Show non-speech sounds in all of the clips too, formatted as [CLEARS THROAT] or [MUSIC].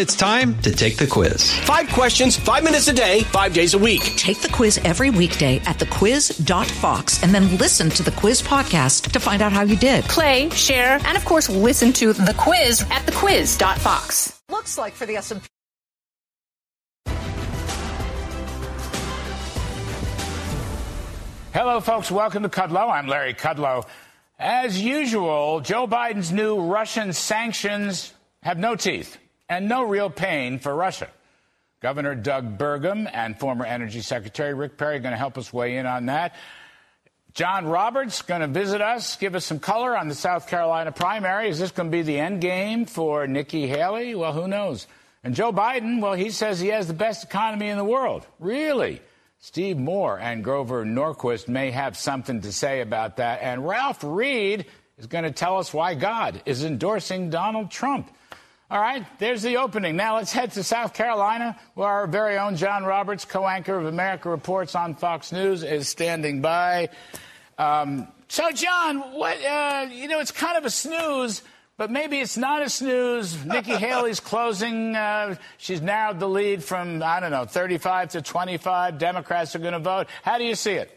It's time to take the quiz. Five questions, five minutes a day, five days a week. Take the quiz every weekday at thequiz.fox and then listen to the quiz podcast to find out how you did. Play, share, and of course, listen to the quiz at thequiz.fox. Looks like for the S&P. Hello, folks. Welcome to Kudlow. I'm Larry Kudlow. As usual, Joe Biden's new Russian sanctions have no teeth and no real pain for Russia. Governor Doug Burgum and former Energy Secretary Rick Perry are going to help us weigh in on that. John Roberts going to visit us, give us some color on the South Carolina primary. Is this going to be the end game for Nikki Haley? Well, who knows? And Joe Biden, well, he says he has the best economy in the world. Really? Steve Moore and Grover Norquist may have something to say about that. And Ralph Reed is going to tell us why God is endorsing Donald Trump. All right, there's the opening. Now let's head to South Carolina, where our very own John Roberts, co-anchor of America Reports on Fox News, is standing by. Um, so, John, what uh, you know, it's kind of a snooze, but maybe it's not a snooze. Nikki [LAUGHS] Haley's closing. Uh, she's narrowed the lead from I don't know, 35 to 25. Democrats are going to vote. How do you see it?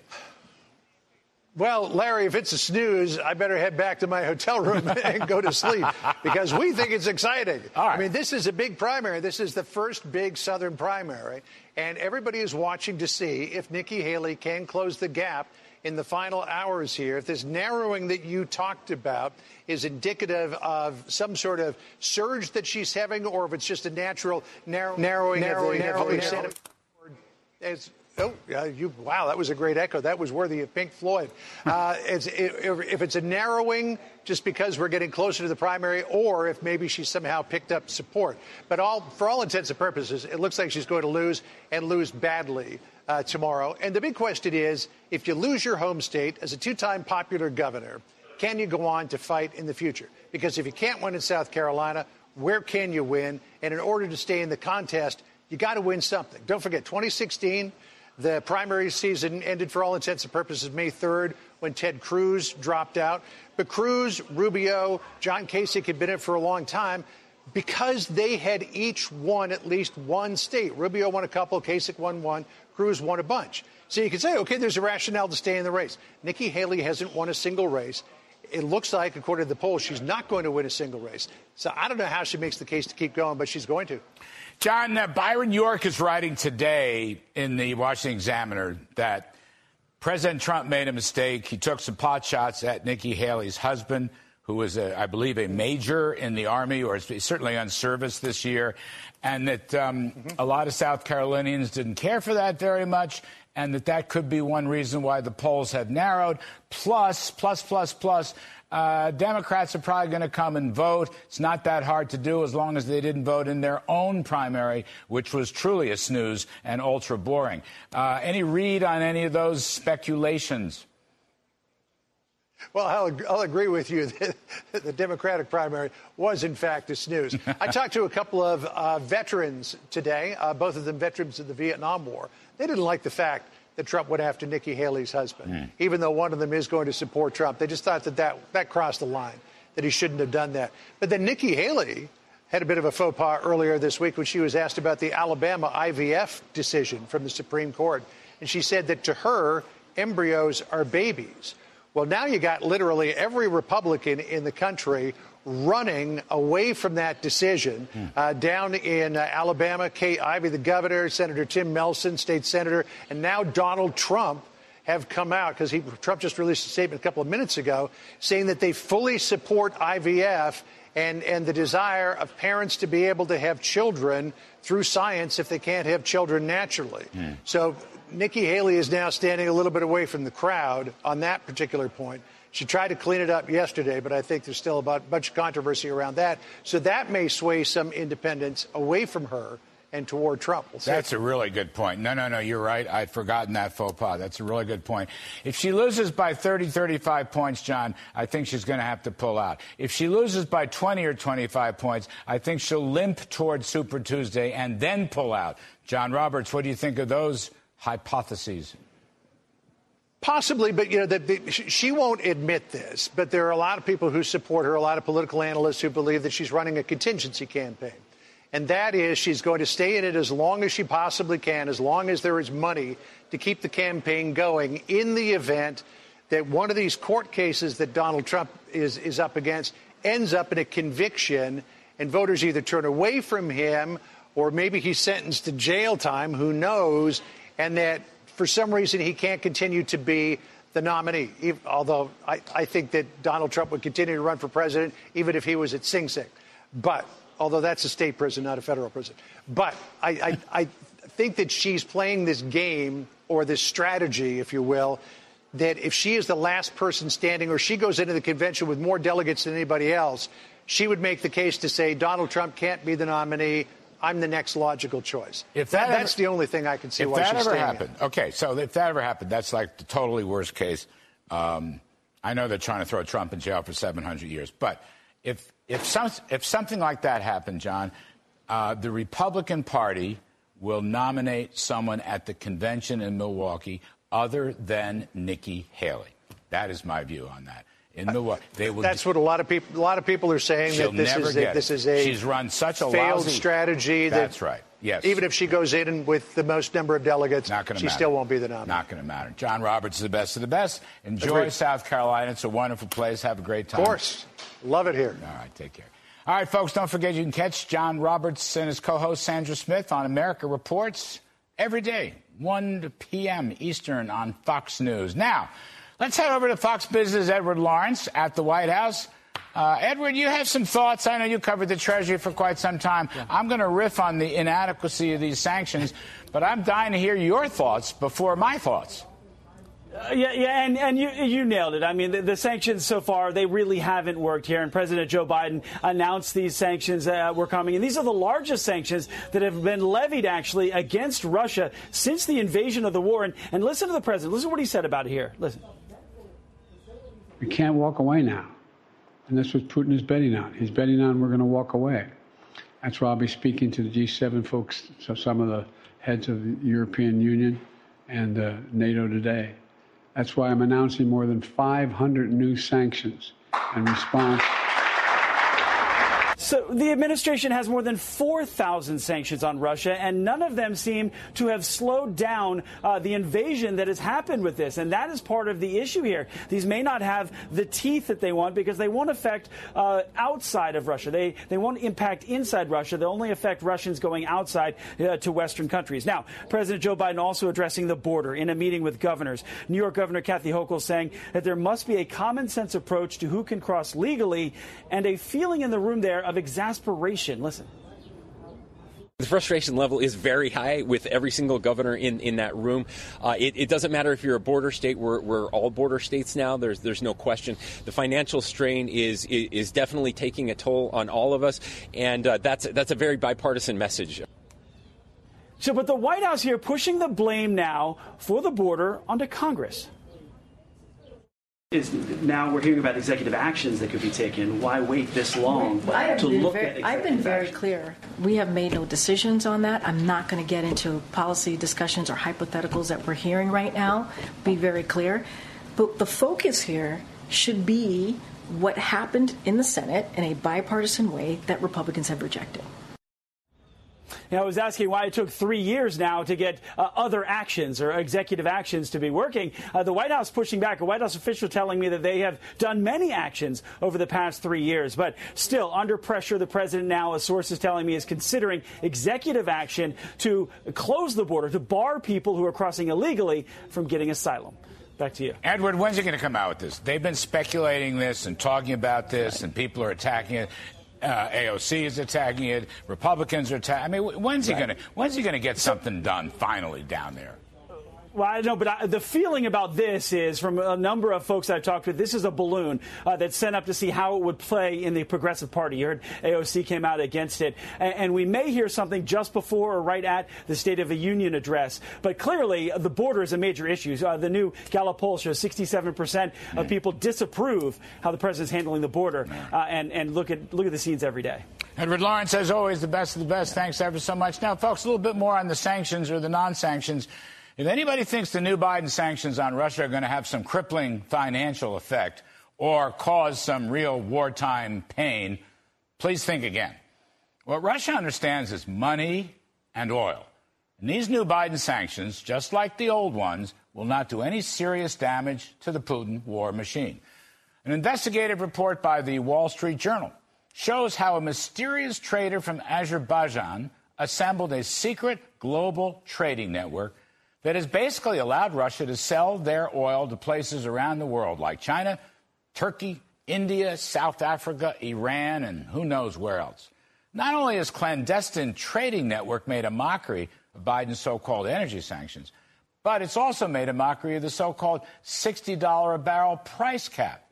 Well, Larry, if it's a snooze, I better head back to my hotel room [LAUGHS] and go to sleep because we think it's exciting. I mean, this is a big primary. This is the first big Southern primary, and everybody is watching to see if Nikki Haley can close the gap in the final hours here. If this narrowing that you talked about is indicative of some sort of surge that she's having, or if it's just a natural narrow, narrowing, narrowing, of the, narrowing, narrowing. Oh, uh, you, wow, that was a great echo. That was worthy of Pink Floyd. Uh, it's, if it's a narrowing just because we're getting closer to the primary, or if maybe she somehow picked up support. But all, for all intents and purposes, it looks like she's going to lose and lose badly uh, tomorrow. And the big question is if you lose your home state as a two time popular governor, can you go on to fight in the future? Because if you can't win in South Carolina, where can you win? And in order to stay in the contest, you got to win something. Don't forget, 2016. The primary season ended for all intents and purposes May 3rd when Ted Cruz dropped out. But Cruz, Rubio, John Kasich had been in for a long time because they had each won at least one state. Rubio won a couple, Kasich won one, Cruz won a bunch. So you could say, okay, there's a rationale to stay in the race. Nikki Haley hasn't won a single race. It looks like, according to the polls, she's not going to win a single race. So I don't know how she makes the case to keep going, but she's going to. John, uh, Byron York is writing today in the Washington Examiner that President Trump made a mistake. He took some pot shots at Nikki Haley's husband, who was, a, I believe, a major in the Army or certainly on service this year, and that um, mm-hmm. a lot of South Carolinians didn't care for that very much, and that that could be one reason why the polls have narrowed. Plus, plus, plus, plus, uh, Democrats are probably going to come and vote. It's not that hard to do as long as they didn't vote in their own primary, which was truly a snooze and ultra boring. Uh, any read on any of those speculations? Well, I'll, I'll, agree with you [LAUGHS] that the Democratic primary was, in fact, a snooze. [LAUGHS] I talked to a couple of uh, veterans today, uh, both of them veterans of the Vietnam War. They didn't like the fact that Trump went after Nikki Haley's husband, mm. even though one of them is going to support Trump. They just thought that, that that crossed the line, that he shouldn't have done that. But then Nikki Haley had a bit of a faux pas earlier this week when she was asked about the Alabama IVF decision from the Supreme Court. And she said that to her, embryos are babies. Well, now you got literally every Republican in the country running away from that decision. Hmm. Uh, down in uh, Alabama, Kay Ivey, the governor, Senator Tim Melson, state senator, and now Donald Trump have come out because Trump just released a statement a couple of minutes ago saying that they fully support IVF and, and the desire of parents to be able to have children through science if they can't have children naturally. Hmm. So Nikki Haley is now standing a little bit away from the crowd on that particular point. She tried to clean it up yesterday, but I think there's still a bunch of controversy around that. So that may sway some independents away from her and toward Trump. We'll That's a really good point. No, no, no, you're right. I'd forgotten that faux pas. That's a really good point. If she loses by 30, 35 points, John, I think she's going to have to pull out. If she loses by 20 or 25 points, I think she'll limp toward Super Tuesday and then pull out. John Roberts, what do you think of those hypotheses? Possibly, but you know, the, the, she won't admit this. But there are a lot of people who support her, a lot of political analysts who believe that she's running a contingency campaign. And that is she's going to stay in it as long as she possibly can, as long as there is money to keep the campaign going in the event that one of these court cases that Donald Trump is, is up against ends up in a conviction and voters either turn away from him or maybe he's sentenced to jail time, who knows, and that for some reason he can't continue to be the nominee. Although I, I think that Donald Trump would continue to run for president even if he was at Sing Sing. But, although that's a state prison, not a federal prison. But I, I, I think that she's playing this game or this strategy, if you will, that if she is the last person standing or she goes into the convention with more delegates than anybody else, she would make the case to say Donald Trump can't be the nominee. I'm the next logical choice. If that, that that's the only thing I can see if why that she's ever happened, okay. So if that ever happened, that's like the totally worst case. Um, I know they're trying to throw Trump in jail for 700 years, but if if some if something like that happened, John, uh, the Republican Party will nominate someone at the convention in Milwaukee other than Nikki Haley. That is my view on that in the They will. That's what a lot of people. A lot of people are saying that this is a, this is a. She's run such a failed lousy, strategy. That that's right. Yes. Even if she goes in with the most number of delegates, Not she matter. still won't be the nominee. Not going to matter. John Roberts is the best of the best. Enjoy Agreed. South Carolina. It's a wonderful place. Have a great time. Of course. Love it here. All right. Take care. All right, folks. Don't forget you can catch John Roberts and his co-host Sandra Smith on America Reports every day, 1 p.m. Eastern on Fox News. Now. Let's head over to Fox Business' Edward Lawrence at the White House. Uh, Edward, you have some thoughts. I know you covered the Treasury for quite some time. Yeah. I'm going to riff on the inadequacy of these sanctions, but I'm dying to hear your thoughts before my thoughts. Uh, yeah, yeah, and, and you, you nailed it. I mean, the, the, sanctions so far, they really haven't worked here. And President Joe Biden announced these sanctions uh, were coming. And these are the largest sanctions that have been levied, actually, against Russia since the invasion of the war. And, and listen to the president. Listen to what he said about it here. Listen. We can't walk away now. And that's what Putin is betting on. He's betting on we're going to walk away. That's why I'll be speaking to the G7 folks, so some of the heads of the European Union and uh, NATO today. That's why I'm announcing more than 500 new sanctions in response so the administration has more than 4,000 sanctions on Russia, and none of them seem to have slowed down uh, the invasion that has happened with this. And that is part of the issue here. These may not have the teeth that they want because they won't affect uh, outside of Russia. They, they won't impact inside Russia. They'll only affect Russians going outside uh, to Western countries. Now, President Joe Biden also addressing the border in a meeting with governors. New York Governor Kathy Hochul saying that there must be a common sense approach to who can cross legally and a feeling in the room there of of exasperation. Listen. The frustration level is very high with every single governor in, in that room. Uh, it, it, doesn't matter if you're a border state. We're, we're all border states now. There's there's no question. The financial strain is is, definitely taking a toll on all of us, and uh, that's that's a very bipartisan message. So, but the White House here pushing the blame now for the border onto Congress is now we're hearing about executive actions that could be taken. Why wait this long to look very, at? I've been very clear. We have made no decisions on that. I'm not going to get into policy discussions or hypotheticals that we're hearing right now. Be very clear. But the focus here should be what happened in the Senate in a bipartisan way that Republicans have rejected. I was asking why it took three years now to get uh, other actions or executive actions to be working. Uh, the White House pushing back. A White House official telling me that they have done many actions over the past three years, but still under pressure. The president now, a source is telling me, is considering executive action to close the border, to bar people who are crossing illegally from getting asylum. Back to you. Edward, when's it going to come out with this? They've been speculating this and talking about this, and people are attacking it. Uh, AOC is attacking it. Republicans are attacking. I mean, when's he right. going to when's he going to get something done finally down there? Well, I know, but I, the feeling about this is from a number of folks I've talked with. This is a balloon uh, that's sent up to see how it would play in the Progressive Party. You heard AOC came out against it, and, and we may hear something just before or right at the State of the Union address. But clearly, the border is a major issue. Uh, the new Gallup poll shows 67 percent of people disapprove how the president's handling the border, uh, and and look at look at the scenes every day. Edward Lawrence, as always, the best of the best. Thanks ever so much. Now, folks, a little bit more on the sanctions or the non-sanctions. If anybody thinks the new Biden sanctions on Russia are going to have some crippling financial effect or cause some real wartime pain, please think again. What Russia understands is money and oil. And these new Biden sanctions, just like the old ones, will not do any serious damage to the Putin war machine. An investigative report by the Wall Street Journal shows how a mysterious trader from Azerbaijan assembled a secret global trading network that has basically allowed Russia to sell their oil to places around the world like China, Turkey, India, South Africa, Iran, and who knows where else. Not only has clandestine trading network made a mockery of Biden's so-called energy sanctions, but it's also made a mockery of the so-called $60 a barrel price cap.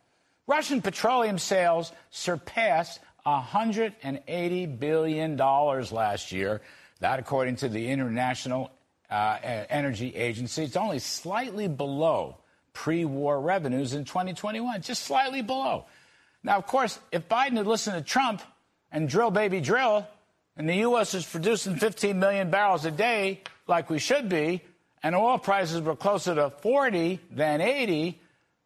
Russian petroleum sales surpassed $180 billion last year. That, according to the International uh, Energy Agency, it's only slightly below pre war revenues in 2021, just slightly below. Now, of course, if Biden had listened to Trump and drill, baby, drill, and the U.S. is producing 15 million barrels a day like we should be, and oil prices were closer to 40 than 80,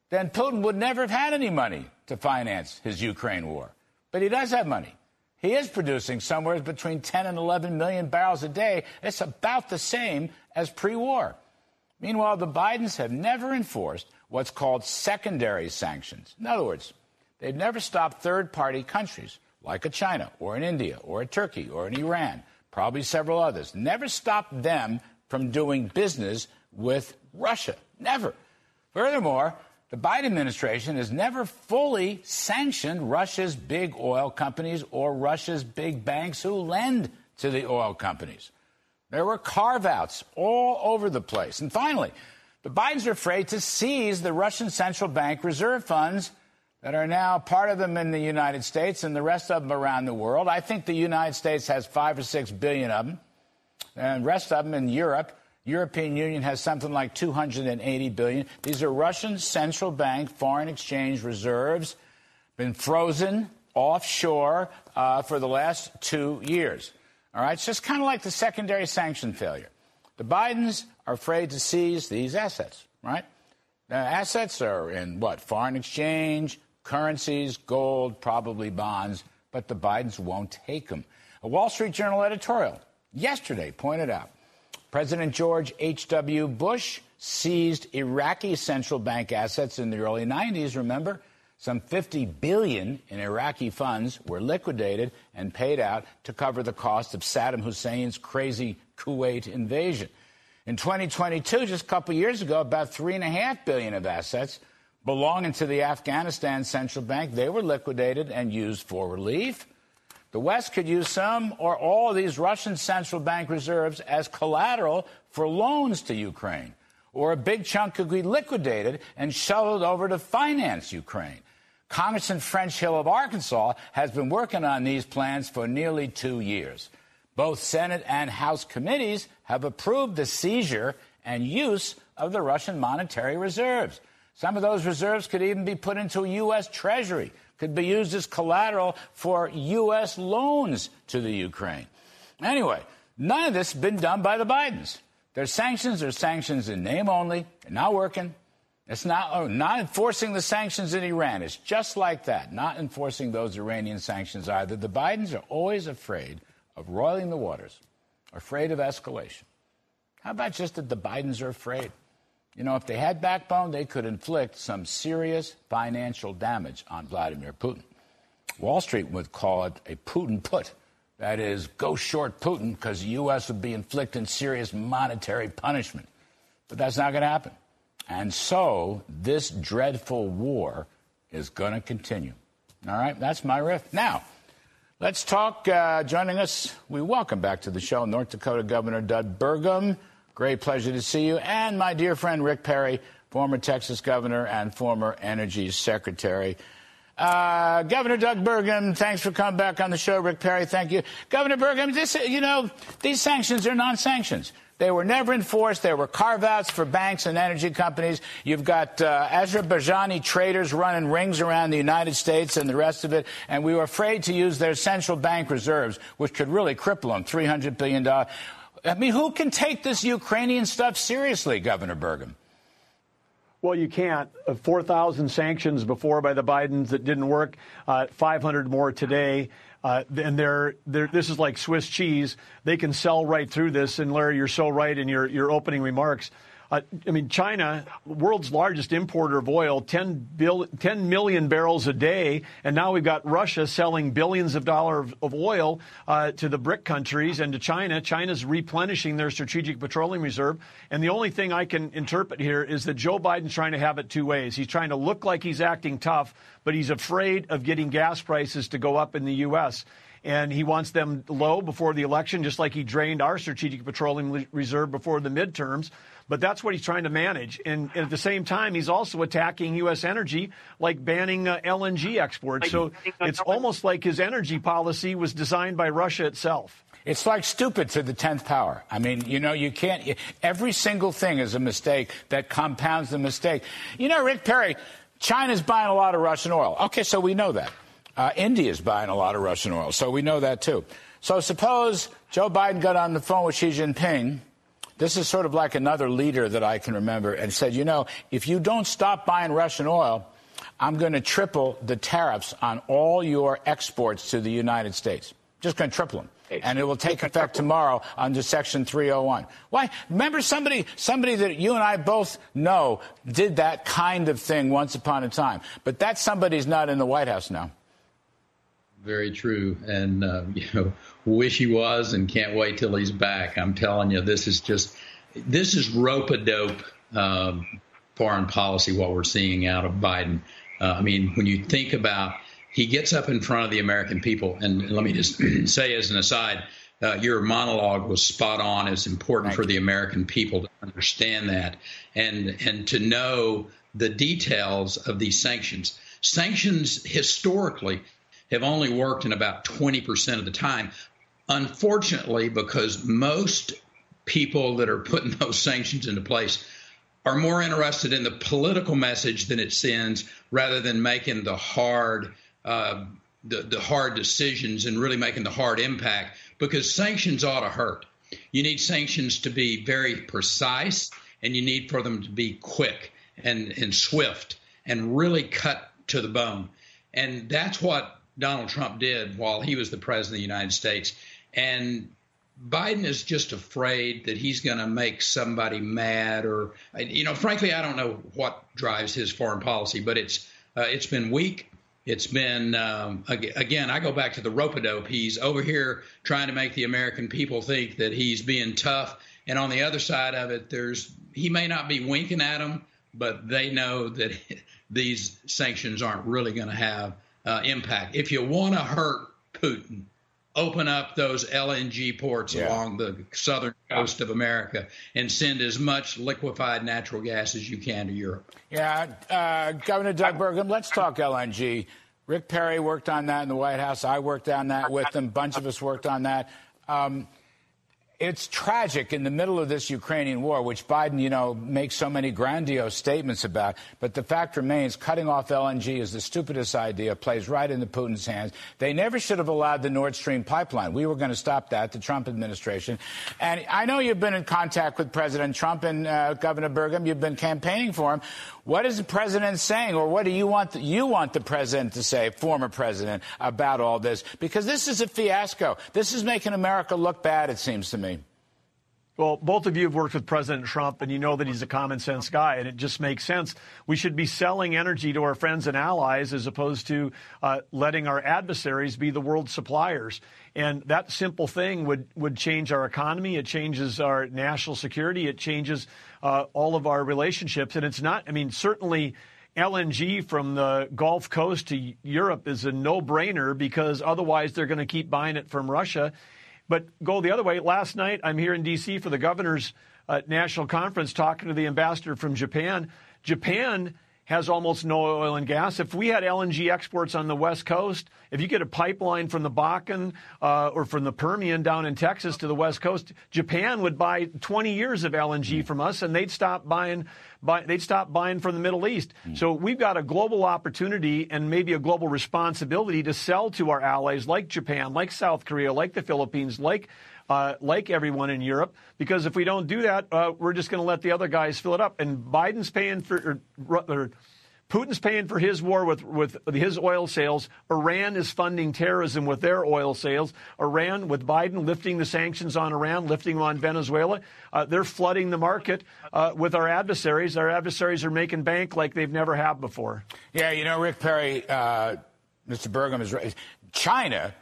then Putin would never have had any money to finance his Ukraine war. But he does have money. He is producing somewhere between 10 and 11 million barrels a day. It's about the same as pre war. Meanwhile, the Bidens have never enforced what's called secondary sanctions. In other words, they've never stopped third party countries like a China or an India or a Turkey or an Iran, probably several others, never stopped them from doing business with Russia. Never. Furthermore, the Biden administration has never fully sanctioned Russia's big oil companies or Russia's big banks who lend to the oil companies. There were carve outs all over the place. And finally, the Bidens are afraid to seize the Russian central bank reserve funds that are now part of them in the United States and the rest of them around the world. I think the United States has five or six billion of them, and the rest of them in Europe. European Union has something like 280 billion. These are Russian central bank foreign exchange reserves, been frozen offshore uh, for the last two years. All right, it's just kind of like the secondary sanction failure. The Bidens are afraid to seize these assets, right? The assets are in what? Foreign exchange, currencies, gold, probably bonds, but the Bidens won't take them. A Wall Street Journal editorial yesterday pointed out President George H.W. Bush seized Iraqi central bank assets in the early 90s, remember? Some 50 billion in Iraqi funds were liquidated and paid out to cover the cost of Saddam Hussein's crazy Kuwait invasion. In 2022, just a couple years ago, about three and a half billion of assets belonging to the Afghanistan central bank, they were liquidated and used for relief. The West could use some or all of these Russian central bank reserves as collateral for loans to Ukraine, or a big chunk could be liquidated and shuttled over to finance Ukraine. Congressman French Hill of Arkansas has been working on these plans for nearly two years. Both Senate and House committees have approved the seizure and use of the Russian monetary reserves. Some of those reserves could even be put into a U.S. Treasury, could be used as collateral for U.S. loans to the Ukraine. Anyway, none of this has been done by the Bidens. Their sanctions are sanctions in name only. They're not working. It's not, oh, not enforcing the sanctions in Iran. It's just like that, not enforcing those Iranian sanctions either. The Bidens are always afraid of roiling the waters, afraid of escalation. How about just that the Bidens are afraid? You know, if they had backbone, they could inflict some serious financial damage on Vladimir Putin. Wall Street would call it a Putin put. That is, go short Putin because the U.S. would be inflicting serious monetary punishment. But that's not going to happen. And so this dreadful war is going to continue. All right, that's my riff. Now, let's talk. Uh, joining us, we welcome back to the show North Dakota Governor Doug Burgum. Great pleasure to see you. And my dear friend Rick Perry, former Texas governor and former energy secretary. Uh, Governor Doug Burgum, thanks for coming back on the show. Rick Perry, thank you. Governor Burgum, this, you know, these sanctions are non-sanctions. They were never enforced. There were carve outs for banks and energy companies. You've got uh, Azerbaijani traders running rings around the United States and the rest of it. And we were afraid to use their central bank reserves, which could really cripple them $300 billion. I mean, who can take this Ukrainian stuff seriously, Governor Burgum? Well, you can't. Uh, 4,000 sanctions before by the Bidens that didn't work, uh, 500 more today. Uh, and they're, they're, this is like Swiss cheese. They can sell right through this. And Larry, you're so right in your, your opening remarks. Uh, I mean, China, world's largest importer of oil, 10, bill, 10 million barrels a day, and now we've got Russia selling billions of dollars of oil uh, to the BRIC countries and to China. China's replenishing their strategic petroleum reserve, and the only thing I can interpret here is that Joe Biden's trying to have it two ways. He's trying to look like he's acting tough, but he's afraid of getting gas prices to go up in the U.S and he wants them low before the election, just like he drained our strategic petroleum reserve before the midterms. But that's what he's trying to manage. And, and at the same time, he's also attacking U.S. energy, like banning uh, LNG exports. So it's almost like his energy policy was designed by Russia itself. It's like stupid to the 10th power. I mean, you know, you can't, every single thing is a mistake that compounds the mistake. You know, Rick Perry, China's buying a lot of Russian oil. Okay, so we know that. Uh, is buying a lot of Russian oil, so we know that too. So suppose Joe Biden got on the phone with Xi Jinping this is sort of like another leader that I can remember and said, you know, if you don't stop buying Russian oil, I'm going to triple the tariffs on all your exports to the United States. Just going to triple them. And it will take effect tomorrow under Section 301. Why? Remember somebody, somebody that you and I both know did that kind of thing once upon a time. But that somebody's not in the White House now. Very true. And, uh, [LAUGHS] you know, wish he was and can't wait till he's back. I'm telling you, this is just, this is rope a dope um, foreign policy, what we're seeing out of Biden. Uh, I mean, when you think about, he gets up in front of the American people, and let me just [CLEARS THROAT] say as an aside, uh, your monologue was spot on. It's important for the American people to understand that and and to know the details of these sanctions. Sanctions historically have only worked in about 20% of the time. Unfortunately, because most people that are putting [LAUGHS] those sanctions into place are more interested in the political message than it sends rather than making the hard uh, the, the hard decisions and really making the hard impact because sanctions ought to hurt. You need sanctions to be very precise and you need for them to be quick and, and swift and really cut to the bone. And that's what Donald Trump did while he was the president of the United States. And Biden is just afraid that he's going to make somebody mad, or you know, frankly, I don't know what drives his foreign policy, but it's uh, it's been weak. It's been um, again. I go back to the rope dope. He's over here trying to make the American people think that he's being tough, and on the other side of it, there's he may not be winking at them, but they know that [LAUGHS] these sanctions aren't really going to have uh, impact. If you want to hurt Putin, open up those LNG ports yeah. along the southern coast of America and send as much liquefied natural gas as you can to Europe. Yeah, uh, Governor Doug Burgum, let's talk LNG. Rick Perry worked on that in the White House. I worked on that with them. A bunch of us worked on that. Um, it's tragic in the middle of this Ukrainian war, which Biden, you know, makes so many grandiose statements about. But the fact remains, cutting off LNG is the stupidest idea, plays right into Putin's hands. They never should have allowed the Nord Stream pipeline. We were going to stop that, the Trump administration. And I know you've been in contact with President Trump and uh, Governor Burgum. You've been campaigning for him. What is the president saying, or what do you want the, you want the president to say, former president, about all this? Because this is a fiasco. This is making America look bad. It seems to me. Well, both of you have worked with President Trump, and you know that he's a common sense guy, and it just makes sense. We should be selling energy to our friends and allies as opposed to uh, letting our adversaries be the world suppliers. And that simple thing would, would change our economy. It changes our national security. It changes uh, all of our relationships. And it's not, I mean, certainly LNG from the Gulf Coast to Europe is a no brainer because otherwise they're going to keep buying it from Russia. But go the other way. Last night, I'm here in D.C. for the governor's uh, national conference talking to the ambassador from Japan. Japan has almost no oil and gas. If we had LNG exports on the West Coast, if you get a pipeline from the Bakken uh, or from the Permian down in Texas to the West Coast, Japan would buy 20 years of LNG from us, and they'd stop buying. Buy, they'd stop buying from the Middle East. Mm. So we've got a global opportunity and maybe a global responsibility to sell to our allies like Japan, like South Korea, like the Philippines, like uh, like everyone in Europe, because if we don't do that, uh, we're just going to let the other guys fill it up. And Biden's paying for, or, or Putin's paying for his war with, with his oil sales. Iran is funding terrorism with their oil sales. Iran, with Biden lifting the sanctions on Iran, lifting them on Venezuela, uh, they're flooding the market uh, with our adversaries. Our adversaries are making bank like they've never have before. Yeah, you know, Rick Perry, uh, Mr. Burgum is right. China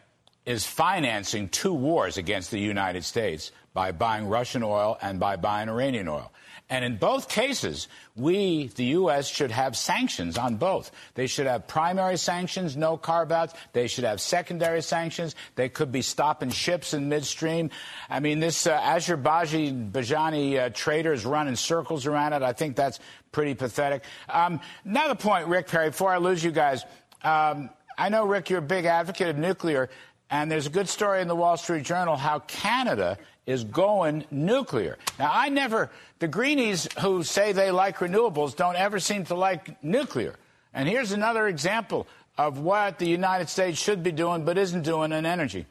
is financing two wars against the United States by buying Russian oil and by buying Iranian oil. And in both cases, we, the U.S., should have sanctions on both. They should have primary sanctions, no carve outs. They should have secondary sanctions. They could be stopping ships in midstream. I mean, this uh, Azerbaijan uh, trader is running circles around it. I think that's pretty pathetic. Um, another point, Rick Perry, before I lose you guys. Um, I know, Rick, you're a big advocate of nuclear, and there's a good story in the Wall Street Journal how Canada is going nuclear. Now, I never, the greenies who say they like renewables don't ever seem to like nuclear. And here's another example of what the United States should be doing but isn't doing in energy.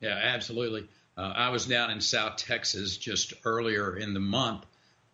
Yeah, absolutely. Uh, I was down in South Texas just earlier in the month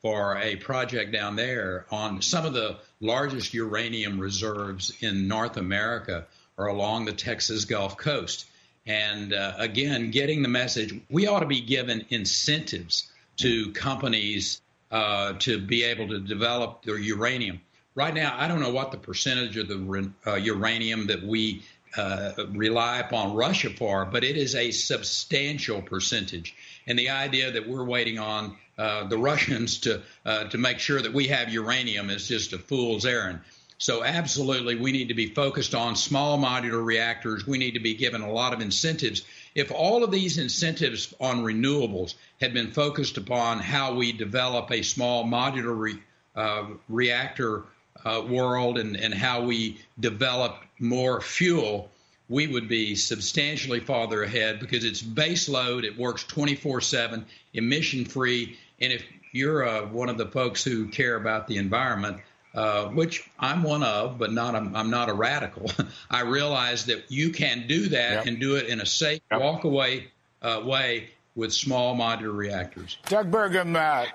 for a project down there on some of the largest uranium reserves in North America are along the Texas Gulf Coast. And uh, again, getting the message, we ought to be given incentives to companies uh, to be able to develop their uranium. Right now, I don't know what the percentage of the uh, uranium that we uh, rely upon Russia for, but it is a substantial percentage. And the idea that we're waiting on uh, the Russians to uh, to make sure that we have uranium is just a fool's errand. So, absolutely, we need to be focused on small modular reactors. We need to be given a lot of incentives. If all of these incentives on renewables had been focused upon how we develop a small modular re, uh, reactor uh, world and, and how we develop more fuel, we would be substantially farther ahead because it's base load, it works 24 7, emission free. And if you're uh, one of the folks who care about the environment, uh, which I'm one of, but not a, I'm not a radical. [LAUGHS] I realize that you can do that yep. and do it in a safe, yep. walk away uh, way with small modular reactors. Doug Burgum, uh,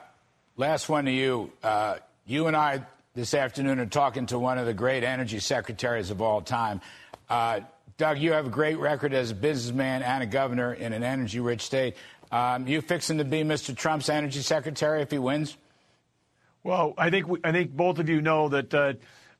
last one to you. Uh, you and I this afternoon are talking to one of the great energy secretaries of all time. Uh, Doug, you have a great record as a businessman and a governor in an energy rich state. Um, you fixing to be Mr. Trump's energy secretary if he wins? Well, I think I think both of you know that uh,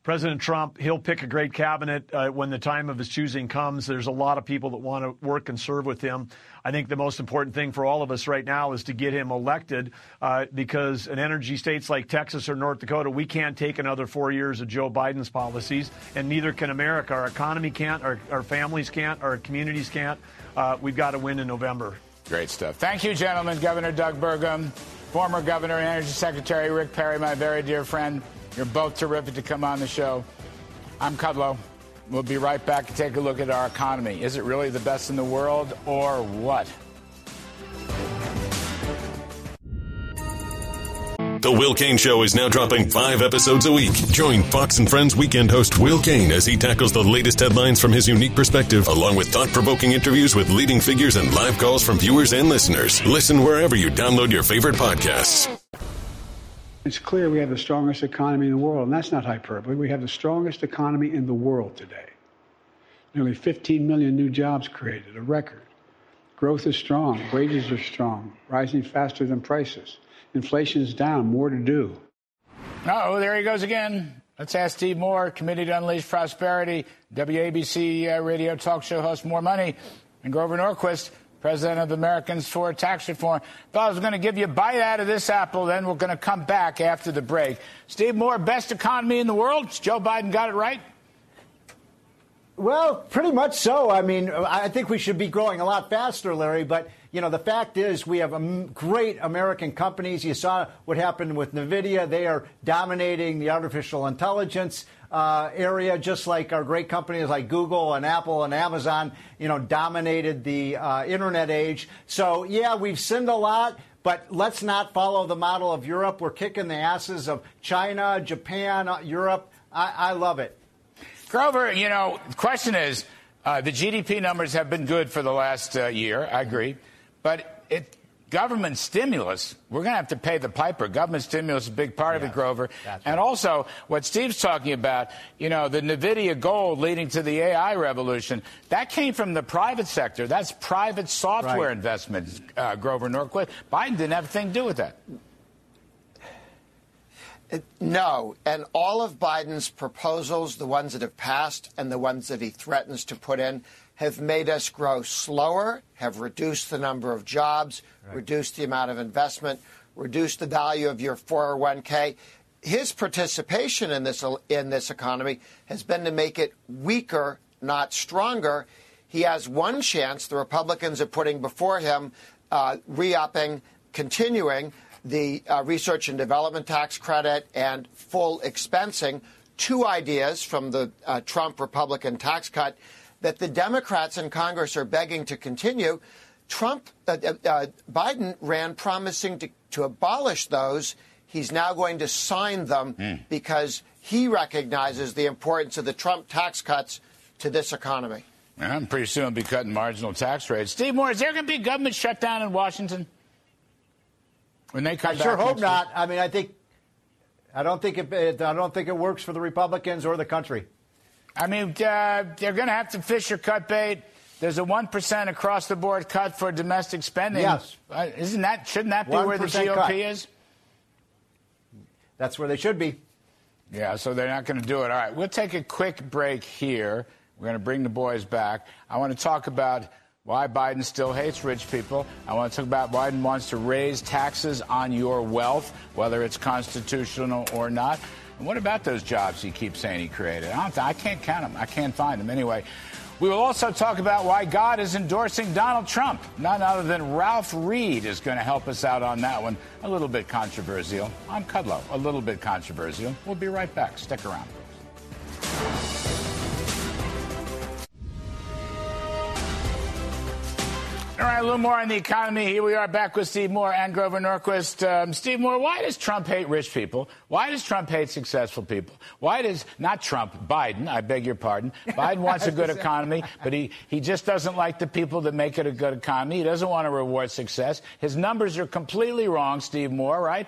President Trump he'll pick a great cabinet uh, when the time of his choosing comes. There's a lot of people that want to work and serve with him. I think the most important thing for all of us right now is to get him elected uh, because in energy states like Texas or North Dakota, we can't take another four years of Joe Biden's policies, and neither can America. Our economy can't, our, our families can't, our communities can't. Uh, we've got to win in November. Great stuff. Thank you, gentlemen. Governor Doug Burgum former Governor and Energy Secretary Rick Perry, my very dear friend. You're both terrific to come on the show. I'm Kudlow. We'll be right back to take a look at our economy. Is it really the best in the world or what? The Will Cain Show is now dropping five episodes a week. Join Fox and Friends weekend host Will Cain as he tackles the latest headlines from his unique perspective, along with thought provoking interviews with leading figures and live calls from viewers and listeners. Listen wherever you download your favorite podcasts. It's clear we have the strongest economy in the world, and that's not hyperbole. We have the strongest economy in the world today. Nearly 15 million new jobs created, a record. Growth is strong, wages are strong, rising faster than prices. Inflation's down, more to do. Oh, there he goes again. Let's ask Steve Moore, Committee to Unleash Prosperity, WABC uh, radio talk show host, More Money, and Grover Norquist, President of Americans for Tax Reform. Fellas, I was going to give you a bite out of this apple, then we're going to come back after the break. Steve Moore, best economy in the world. Joe Biden got it right? Well, pretty much so. I mean, I think we should be growing a lot faster, Larry, but you know, the fact is we have great American companies. You saw what happened with NVIDIA. They are dominating the artificial intelligence uh, area, just like our great companies like Google and Apple and Amazon, you know, dominated the uh, internet age. So, yeah, we've sinned a lot. But let's not follow the model of Europe. We're kicking the asses of China, Japan, uh, Europe. I, I love it. Grover, you know, the question is uh, the GDP numbers have been good for the last uh, year. I agree. But it, government stimulus, we're going to have to pay the piper. Government stimulus is a big part of it, Grover. And also, what Steve's talking about, you know, the NVIDIA gold leading to the AI revolution, that came from the private sector. That's private software Right. investments, uh, Grover Norquist. Biden didn't have a thing to do with that. No. And all of Biden's proposals, the ones that have passed and the ones that he threatens to put in, have made us grow slower, have reduced the number of jobs, reduced the amount of investment, reduced the value of your 401k. His participation in this in this economy has been to make it weaker, not stronger. He has one chance. The Republicans are putting before him uh, re-upping, continuing the uh, research and development tax credit and full expensing. Two ideas from the uh, Trump Republican tax cut that the Democrats in Congress are begging to continue. Trump, uh, uh, Biden ran promising to, to abolish those. He's now going to sign them because he recognizes the importance of the Trump tax cuts to this economy. I'm pretty soon will be cutting marginal tax rates. Steve Moore, is there going to be a government shutdown in Washington? When they come I sure hope next not. I mean, I think I don't think it, it. I don't think it works for the Republicans or the country. I mean, uh, they're going to have to fish or cut bait. There's a one percent across the board cut for domestic spending. Yes. uh, isn't that shouldn't that be where the 1% GOP cut. is? That's where they should be. Yeah, so they're not going to do it. All right, we'll take a quick break here. We're going to bring the boys back. I want to talk about why Biden still hates rich people. I want to talk about Biden wants to raise taxes on your wealth, whether it's constitutional or not. And what about those jobs he keeps saying he created? I, I can't count them. I can't find them. Anyway, we will also talk about why God is endorsing Donald Trump. None other than Ralph Reed is going to help us out on that one. A little bit controversial. I'm Kudlow. A little bit controversial. We'll be right back. Stick around. All right, a little more on the economy. Here we are back with Steve Moore and Grover Norquist. Um, Steve Moore, why does Trump hate rich people? Why does Trump hate successful people? Why does, not Trump, Biden, I beg your pardon. Biden wants a good [LAUGHS] economy, but he, he just doesn't like the people that make it a good economy. He doesn't want to reward success. His numbers are completely wrong, Steve Moore, right?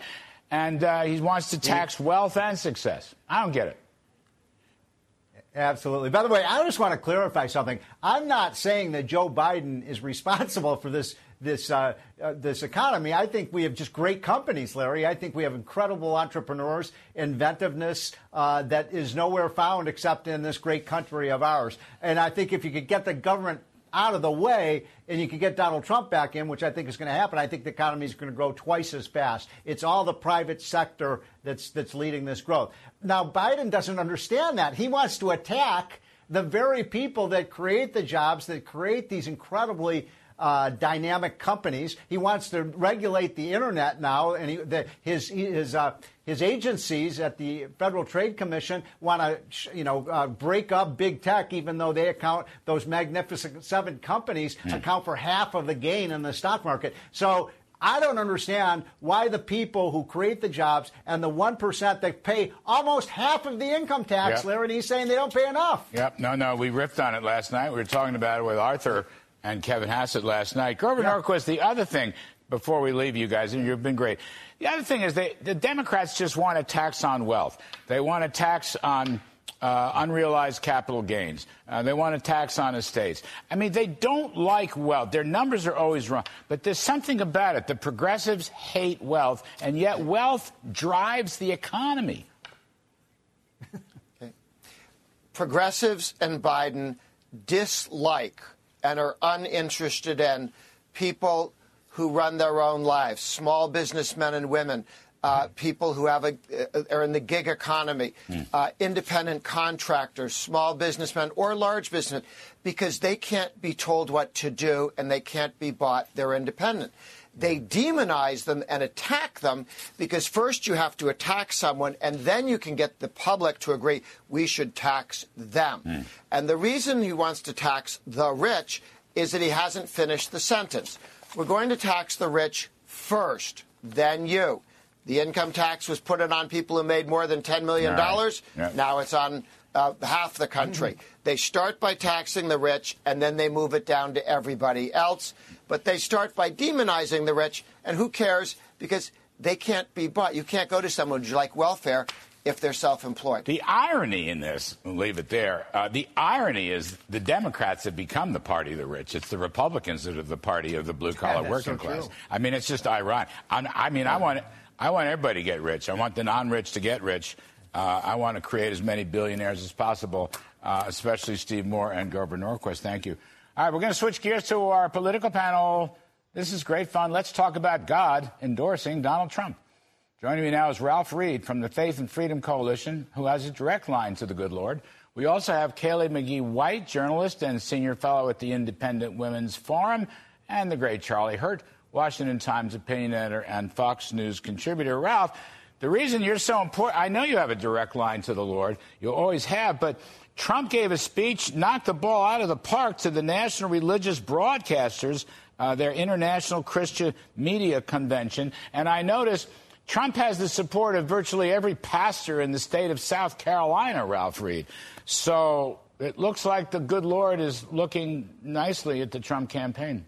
And uh, he wants to tax wealth and success. I don't get it. Absolutely. By the way, I just want to clarify something. I'm not saying that Joe Biden is responsible for this this uh, uh, this economy. I think we have just great companies, Larry. I think we have incredible entrepreneurs, inventiveness uh, that is nowhere found except in this great country of ours. And I think if you could get the government out of the way and you can get Donald Trump back in, which I think is going to happen, I think the economy is going to grow twice as fast. It's all the private sector that's that's leading this growth. Now Biden doesn't understand that. He wants to attack the very people that create the jobs, that create these incredibly uh, dynamic companies. He wants to regulate the internet now, and he, the, his his uh, his agencies at the Federal Trade Commission want to, you know, uh, break up big tech, even though they account those magnificent seven companies account for half of the gain in the stock market. So. I don't understand why the people who create the jobs and the 1% that pay almost half of the income tax, Yep. Larry, and he's saying they don't pay enough. Yep. No, no. We riffed on it last night. We were talking about it with Arthur and Kevin Hassett last night. Grover Norquist, the other thing, before we leave you guys, and you've been great. The other thing is they, the Democrats just want a tax on wealth. They want a tax on uh, unrealized capital gains. Uh, they want a tax on estates. I mean, they don't like wealth. Their numbers are always wrong. But there's something about it. The progressives hate wealth, and yet wealth drives the economy. [LAUGHS] progressives and Biden dislike and are uninterested in people who run their own lives, small businessmen and women, uh, people who have a, uh, are in the gig economy, uh, independent contractors, small businessmen or large businessmen, because they can't be told what to do and they can't be bought. They're independent. They demonize them and attack them because first you have to attack someone and then you can get the public to agree we should tax them. Hmm. And the reason he wants to tax the rich is that he hasn't finished the sentence. We're going to tax the rich first, then you. The income tax was put in on people who made more than $10 million. Right. Yep. Now it's on uh, half the country. Mm-hmm. They start by taxing the rich, and then they move it down to everybody else. But they start by demonizing the rich, and who cares? Because they can't be bought. You can't go to someone who's like welfare if they're self-employed. The irony in this, we'll leave it there. Uh, the irony is the Democrats have become the party of the rich. It's the Republicans that are the party of the blue-collar yeah, working so class. True. I mean, it's just ironic. I, I mean, I want I want everybody to get rich. I want the non-rich to get rich. Uh, I want to create as many billionaires as possible, uh, especially Steve Moore and Grover Norquist. Thank you. All right, we're going to switch gears to our political panel. This is great fun. Let's talk about God endorsing Donald Trump. Joining me now is Ralph Reed from the Faith and Freedom Coalition, who has a direct line to the good Lord. We also have Kaylee McGhee White, journalist and senior fellow at the Independent Women's Forum, and the great Charlie Hurt, Washington Times opinion editor and Fox News contributor. Ralph, the reason you're so important, I know you have a direct line to the Lord. You always have, but Trump gave a speech, knocked the ball out of the park to the national religious broadcasters, uh, their International Christian Media Convention. And I noticed Trump has the support of virtually every pastor in the state of South Carolina, Ralph Reed. So it looks like the good Lord is looking nicely at the Trump campaign.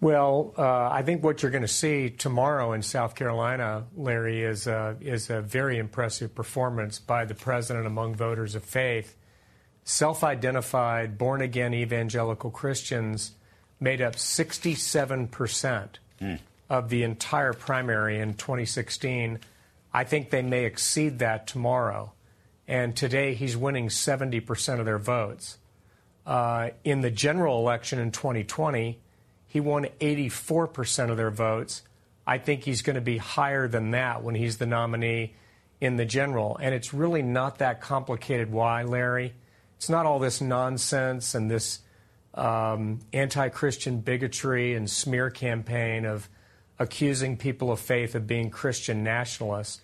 Well, uh, I think what you're going to see tomorrow in South Carolina, Larry, is a, is a very impressive performance by the president among voters of faith. Self identified, born again evangelical Christians made up 67 percent. Mm of the entire primary in 2016. I think they may exceed that tomorrow. And today he's winning 70% of their votes. Uh, in the general election in 2020, he won 84% of their votes. I think he's going to be higher than that when he's the nominee in the general. And it's really not that complicated. Why, Larry? It's not all this nonsense and this um, anti Christian bigotry and smear campaign of accusing people of faith of being Christian nationalists.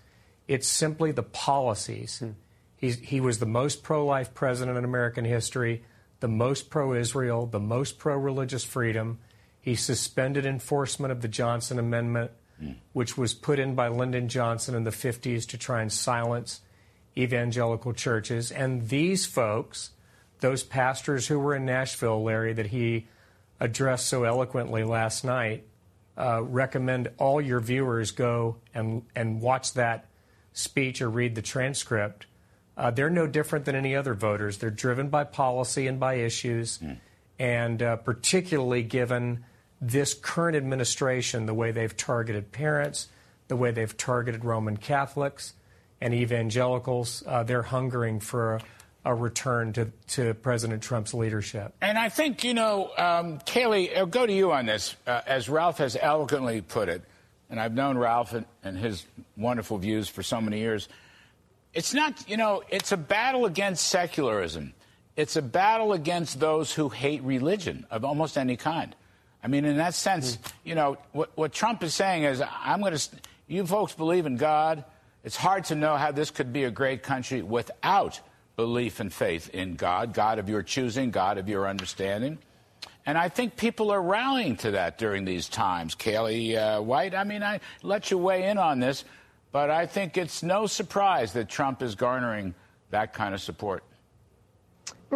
It's simply the policies. Hmm. he was the most pro life president in American history, the most pro Israel, the most pro religious freedom. He suspended enforcement of the Johnson Amendment, hmm. which was put in by Lyndon Johnson in the 50s to try and silence evangelical churches. And these folks, those pastors who were in Nashville, Larry, that he addressed so eloquently last night, uh, recommend all your viewers go and, and watch that speech or read the transcript. Uh, they're no different than any other voters. They're driven by policy and by issues, mm. and uh, particularly given this current administration, the way they've targeted parents, the way they've targeted Roman Catholics and evangelicals, uh, they're hungering for a return to, to President Trump's leadership. And I think, you know, um, Kaylee, I'll go to you on this. Uh, as Ralph has eloquently put it, and I've known Ralph and, and his wonderful views for so many years, it's not, you know, it's a battle against secularism. It's a battle against those who hate religion of almost any kind. I mean, in that sense, you know, what, what Trump is saying is, I'm going to, you folks believe in God. It's hard to know how this could be a great country without belief and faith in God, God of your choosing, God of your understanding. And I think people are rallying to that during these times. Kaylee uh, White, I mean, I let you weigh in on this, but I think it's no surprise that Trump is garnering that kind of support.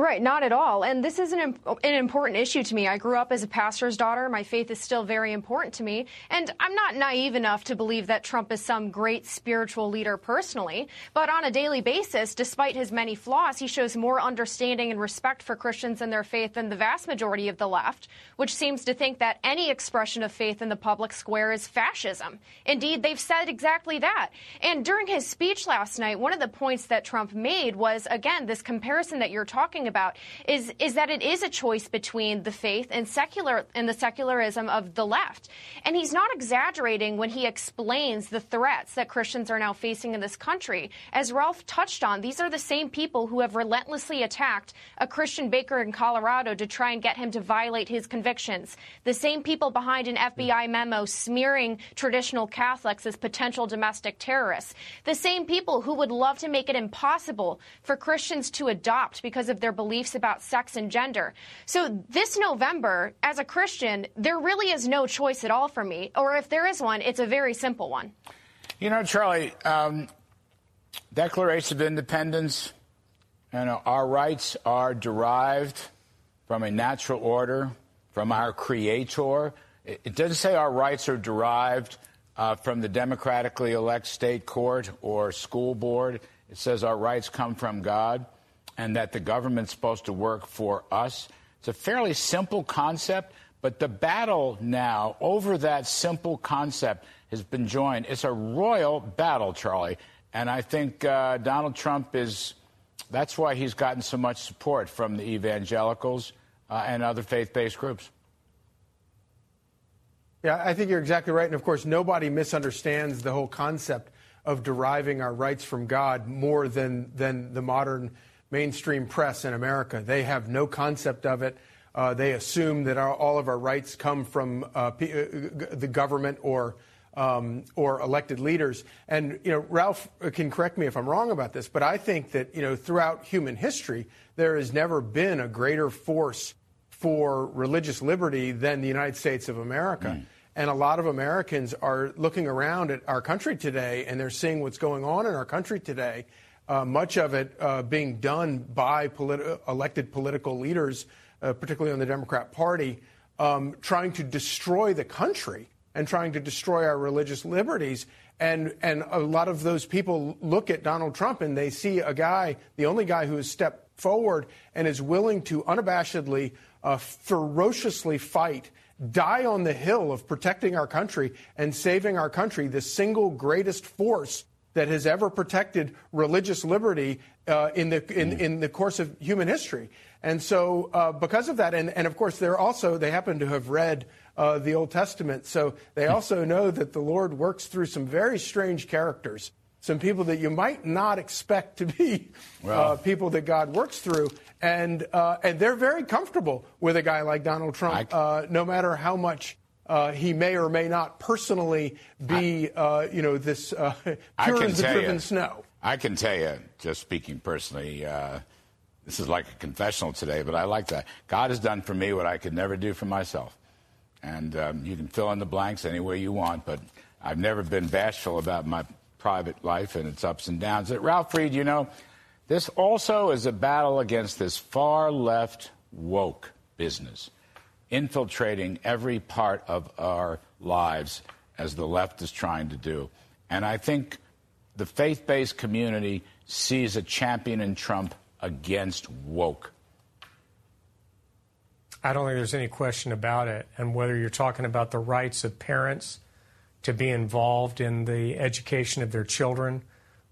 Right, not at all. And this is an, an important issue to me. I grew up as a pastor's daughter. My faith is still very important to me. And I'm not naive enough to believe that Trump is some great spiritual leader personally. But on a daily basis, despite his many flaws, he shows more understanding and respect for Christians and their faith than the vast majority of the left, which seems to think that any expression of faith in the public square is fascism. Indeed, they've said exactly that. And during his speech last night, one of the points that Trump made was, again, this comparison that you're talking talking about is is that it is a choice between the faith and secular and the secularism of the left. And he's not exaggerating when he explains the threats that Christians are now facing in this country. As Ralph touched on, these are the same people who have relentlessly attacked a Christian baker in Colorado to try and get him to violate his convictions. The same people behind an FBI memo smearing traditional Catholics as potential domestic terrorists. The same people who would love to make it impossible for Christians to adopt because of their their beliefs about sex and gender. So this November, as a Christian, there really is no choice at all for me. Or if there is one, it's a very simple one. You know, Charlie, um, Declaration of Independence, You know, our rights are derived from a natural order, from our creator. It, it doesn't say our rights are derived uh, from the democratically elected state court or school board. It says our rights come from God and that the government's supposed to work for us. It's a fairly simple concept, but the battle now over that simple concept has been joined. It's a royal battle, Charlie. And I think uh, Donald Trump is, that's why he's gotten so much support from the evangelicals uh, and other faith based groups. Yeah, I think you're exactly right. And of course, nobody misunderstands the whole concept of deriving our rights from God more than, than the modern mainstream press in America. They have no concept of it. Uh, they assume that our, all of our rights come from uh, p- uh, the government or um, or elected leaders. And you know, Ralph can correct me if I'm wrong about this, but I think that you know, throughout human history, there has never been a greater force for religious liberty than the United States of America. Mm. And a lot of Americans are looking around at our country today, and they're seeing what's going on in our country today. Uh, much of it uh, being done by politi- elected political leaders, uh, particularly on the Democrat Party, um, trying to destroy the country and trying to destroy our religious liberties. And, and a lot of those people look at Donald Trump and they see a guy, the only guy who has stepped forward and is willing to unabashedly, uh, ferociously fight, die on the hill of protecting our country and saving our country, the single greatest force that has ever protected religious liberty uh, in, the, in, mm. in the course of human history. And so, uh, because of that, and, and of course, they're also, they happen to have read uh, the Old Testament. So they hmm. also know that the Lord works through some very strange characters, some people that you might not expect to be uh, uh, people that God works through. And, uh, and they're very comfortable with a guy like Donald Trump, uh, no matter how much. Uh, he may or may not personally be, I, you know, this [LAUGHS] pure as the driven you, snow. I can tell you, just speaking personally, this is like a confessional today, but I like that. God has done for me what I could never do for myself. And um, you can fill in the blanks any way you want, but I've never been bashful about my private life and its ups and downs. At Ralph Reed, you know, this also is a battle against this far left woke business, infiltrating every part of our lives as the left is trying to do. And I think the faith based community sees a champion in Trump against woke. I don't think there's any question about it. And whether you're talking about the rights of parents to be involved in the education of their children,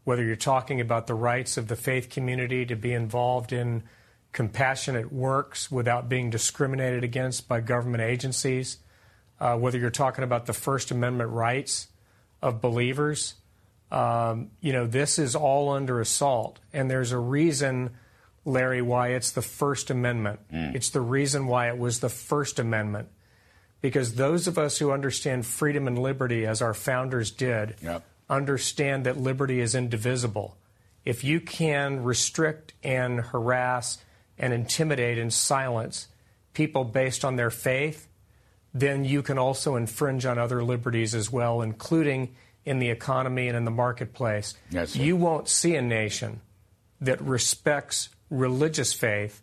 whether you're talking about the rights of the faith community to be involved in compassionate works without being discriminated against by government agencies, uh, whether you're talking about the First Amendment rights of believers, um, you know, this is all under assault. And there's a reason Larry, why it's the First Amendment. Mm. It's the reason why it was the First Amendment. Because those of us who understand freedom and liberty, as our founders did, yep. understand that liberty is indivisible. If you can restrict and harass and intimidate and silence people based on their faith, then you can also infringe on other liberties as well, including in the economy and in the marketplace. Yes, you won't see a nation that respects religious faith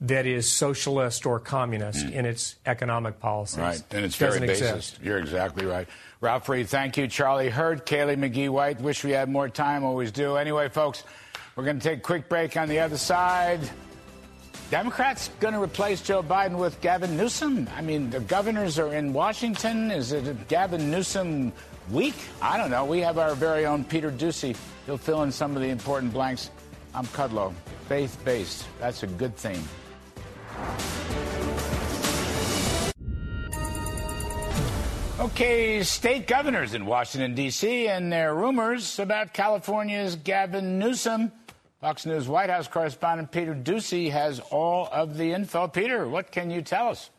that is socialist or communist mm. in its economic policies. Right, and it's very basis. You're exactly right. Ralph Reed, thank you. Charlie Hurt, Kaylee McGhee White. Wish we had more time, always do. Anyway, folks, we're going to take a quick break on the other side. Democrats going to replace Joe Biden with Gavin Newsom? I mean, the governors are in Washington. Is it Gavin Newsom week? I don't know. We have our very own Peter Doocy. He'll fill in some of the important blanks. I'm Kudlow faith based. That's a good thing. Okay, state governors in Washington, D.C., and their rumors about California's Gavin Newsom. Fox News White House correspondent Peter Doocy has all of the info. Peter, what can you tell us?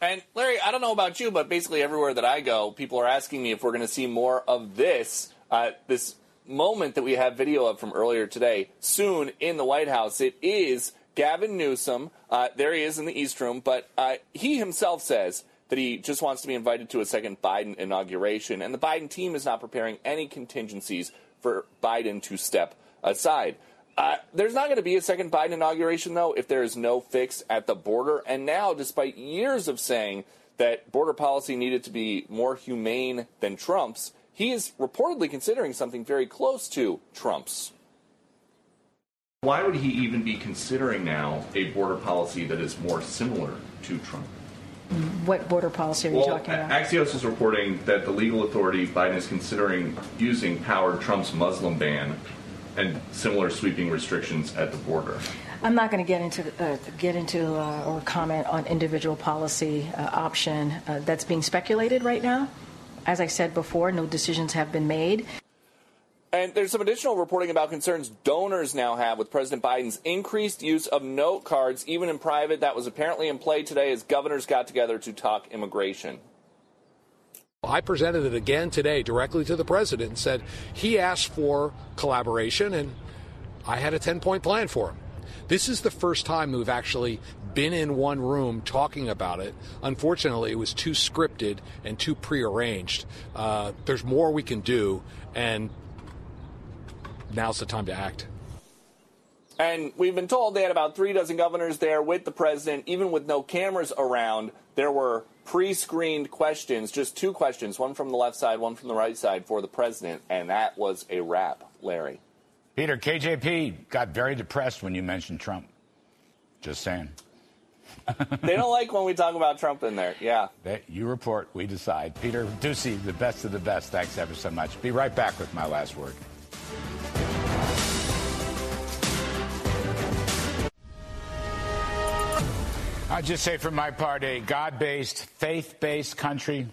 And Larry, I don't know about you, but basically everywhere that I go, people are asking me if we're going to see more of this. Uh, this moment that we have video of from earlier today, soon in the White House. It is Gavin Newsom. Uh, there he is in the East Room, but uh, he himself says that he just wants to be invited to a second Biden inauguration, and the Biden team is not preparing any contingencies for Biden to step aside. Uh, there's not going to be a second Biden inauguration, though, if there is no fix at the border. And now, despite years of saying that border policy needed to be more humane than Trump's, he is reportedly considering something very close to Trump's. Why would he even be considering now a border policy that is more similar to Trump? What border policy are you talking about? Axios is reporting that the legal authority Biden is considering using powered Trump's Muslim ban and similar sweeping restrictions at the border. I'm not going to get into uh, get into uh, or comment on individual policy uh, option uh, that's being speculated right now. As I said before, no decisions have been made. And there's some additional reporting about concerns donors now have with President Biden's increased use of note cards, even in private. That was apparently in play today as governors got together to talk immigration. I presented it again today directly to the president and said he asked for collaboration, and I had a 10 point plan for him. This is the first time we've actually been in one room talking about it. Unfortunately, it was too scripted and too prearranged. Uh, there's more we can do, and now's the time to act. And we've been told they had about three dozen governors there with the president, even with no cameras around. There were pre screened questions, just two questions, one from the left side, one from the right side for the president, and that was a wrap, Larry. Peter, KJP got very depressed when you mentioned Trump. Just saying. [LAUGHS] they don't like when we talk about Trump in there. Yeah. They, you report, we decide. Peter Doocy, the best of the best. Thanks ever so much. Be right back with my last word. I just say for my part, a God based, faith based country,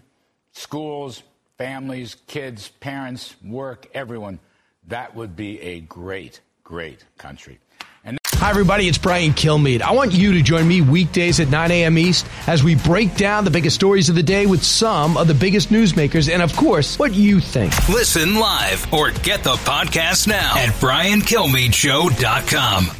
schools, families, kids, parents, work, everyone, that would be a great, great country. And Hi, everybody, it's Brian Kilmeade. I want you to join me weekdays at 9 a.m. East as we break down the biggest stories of the day with some of the biggest newsmakers and, of course, what you think. Listen live or get the podcast now at BrianKilmeadeShow.com.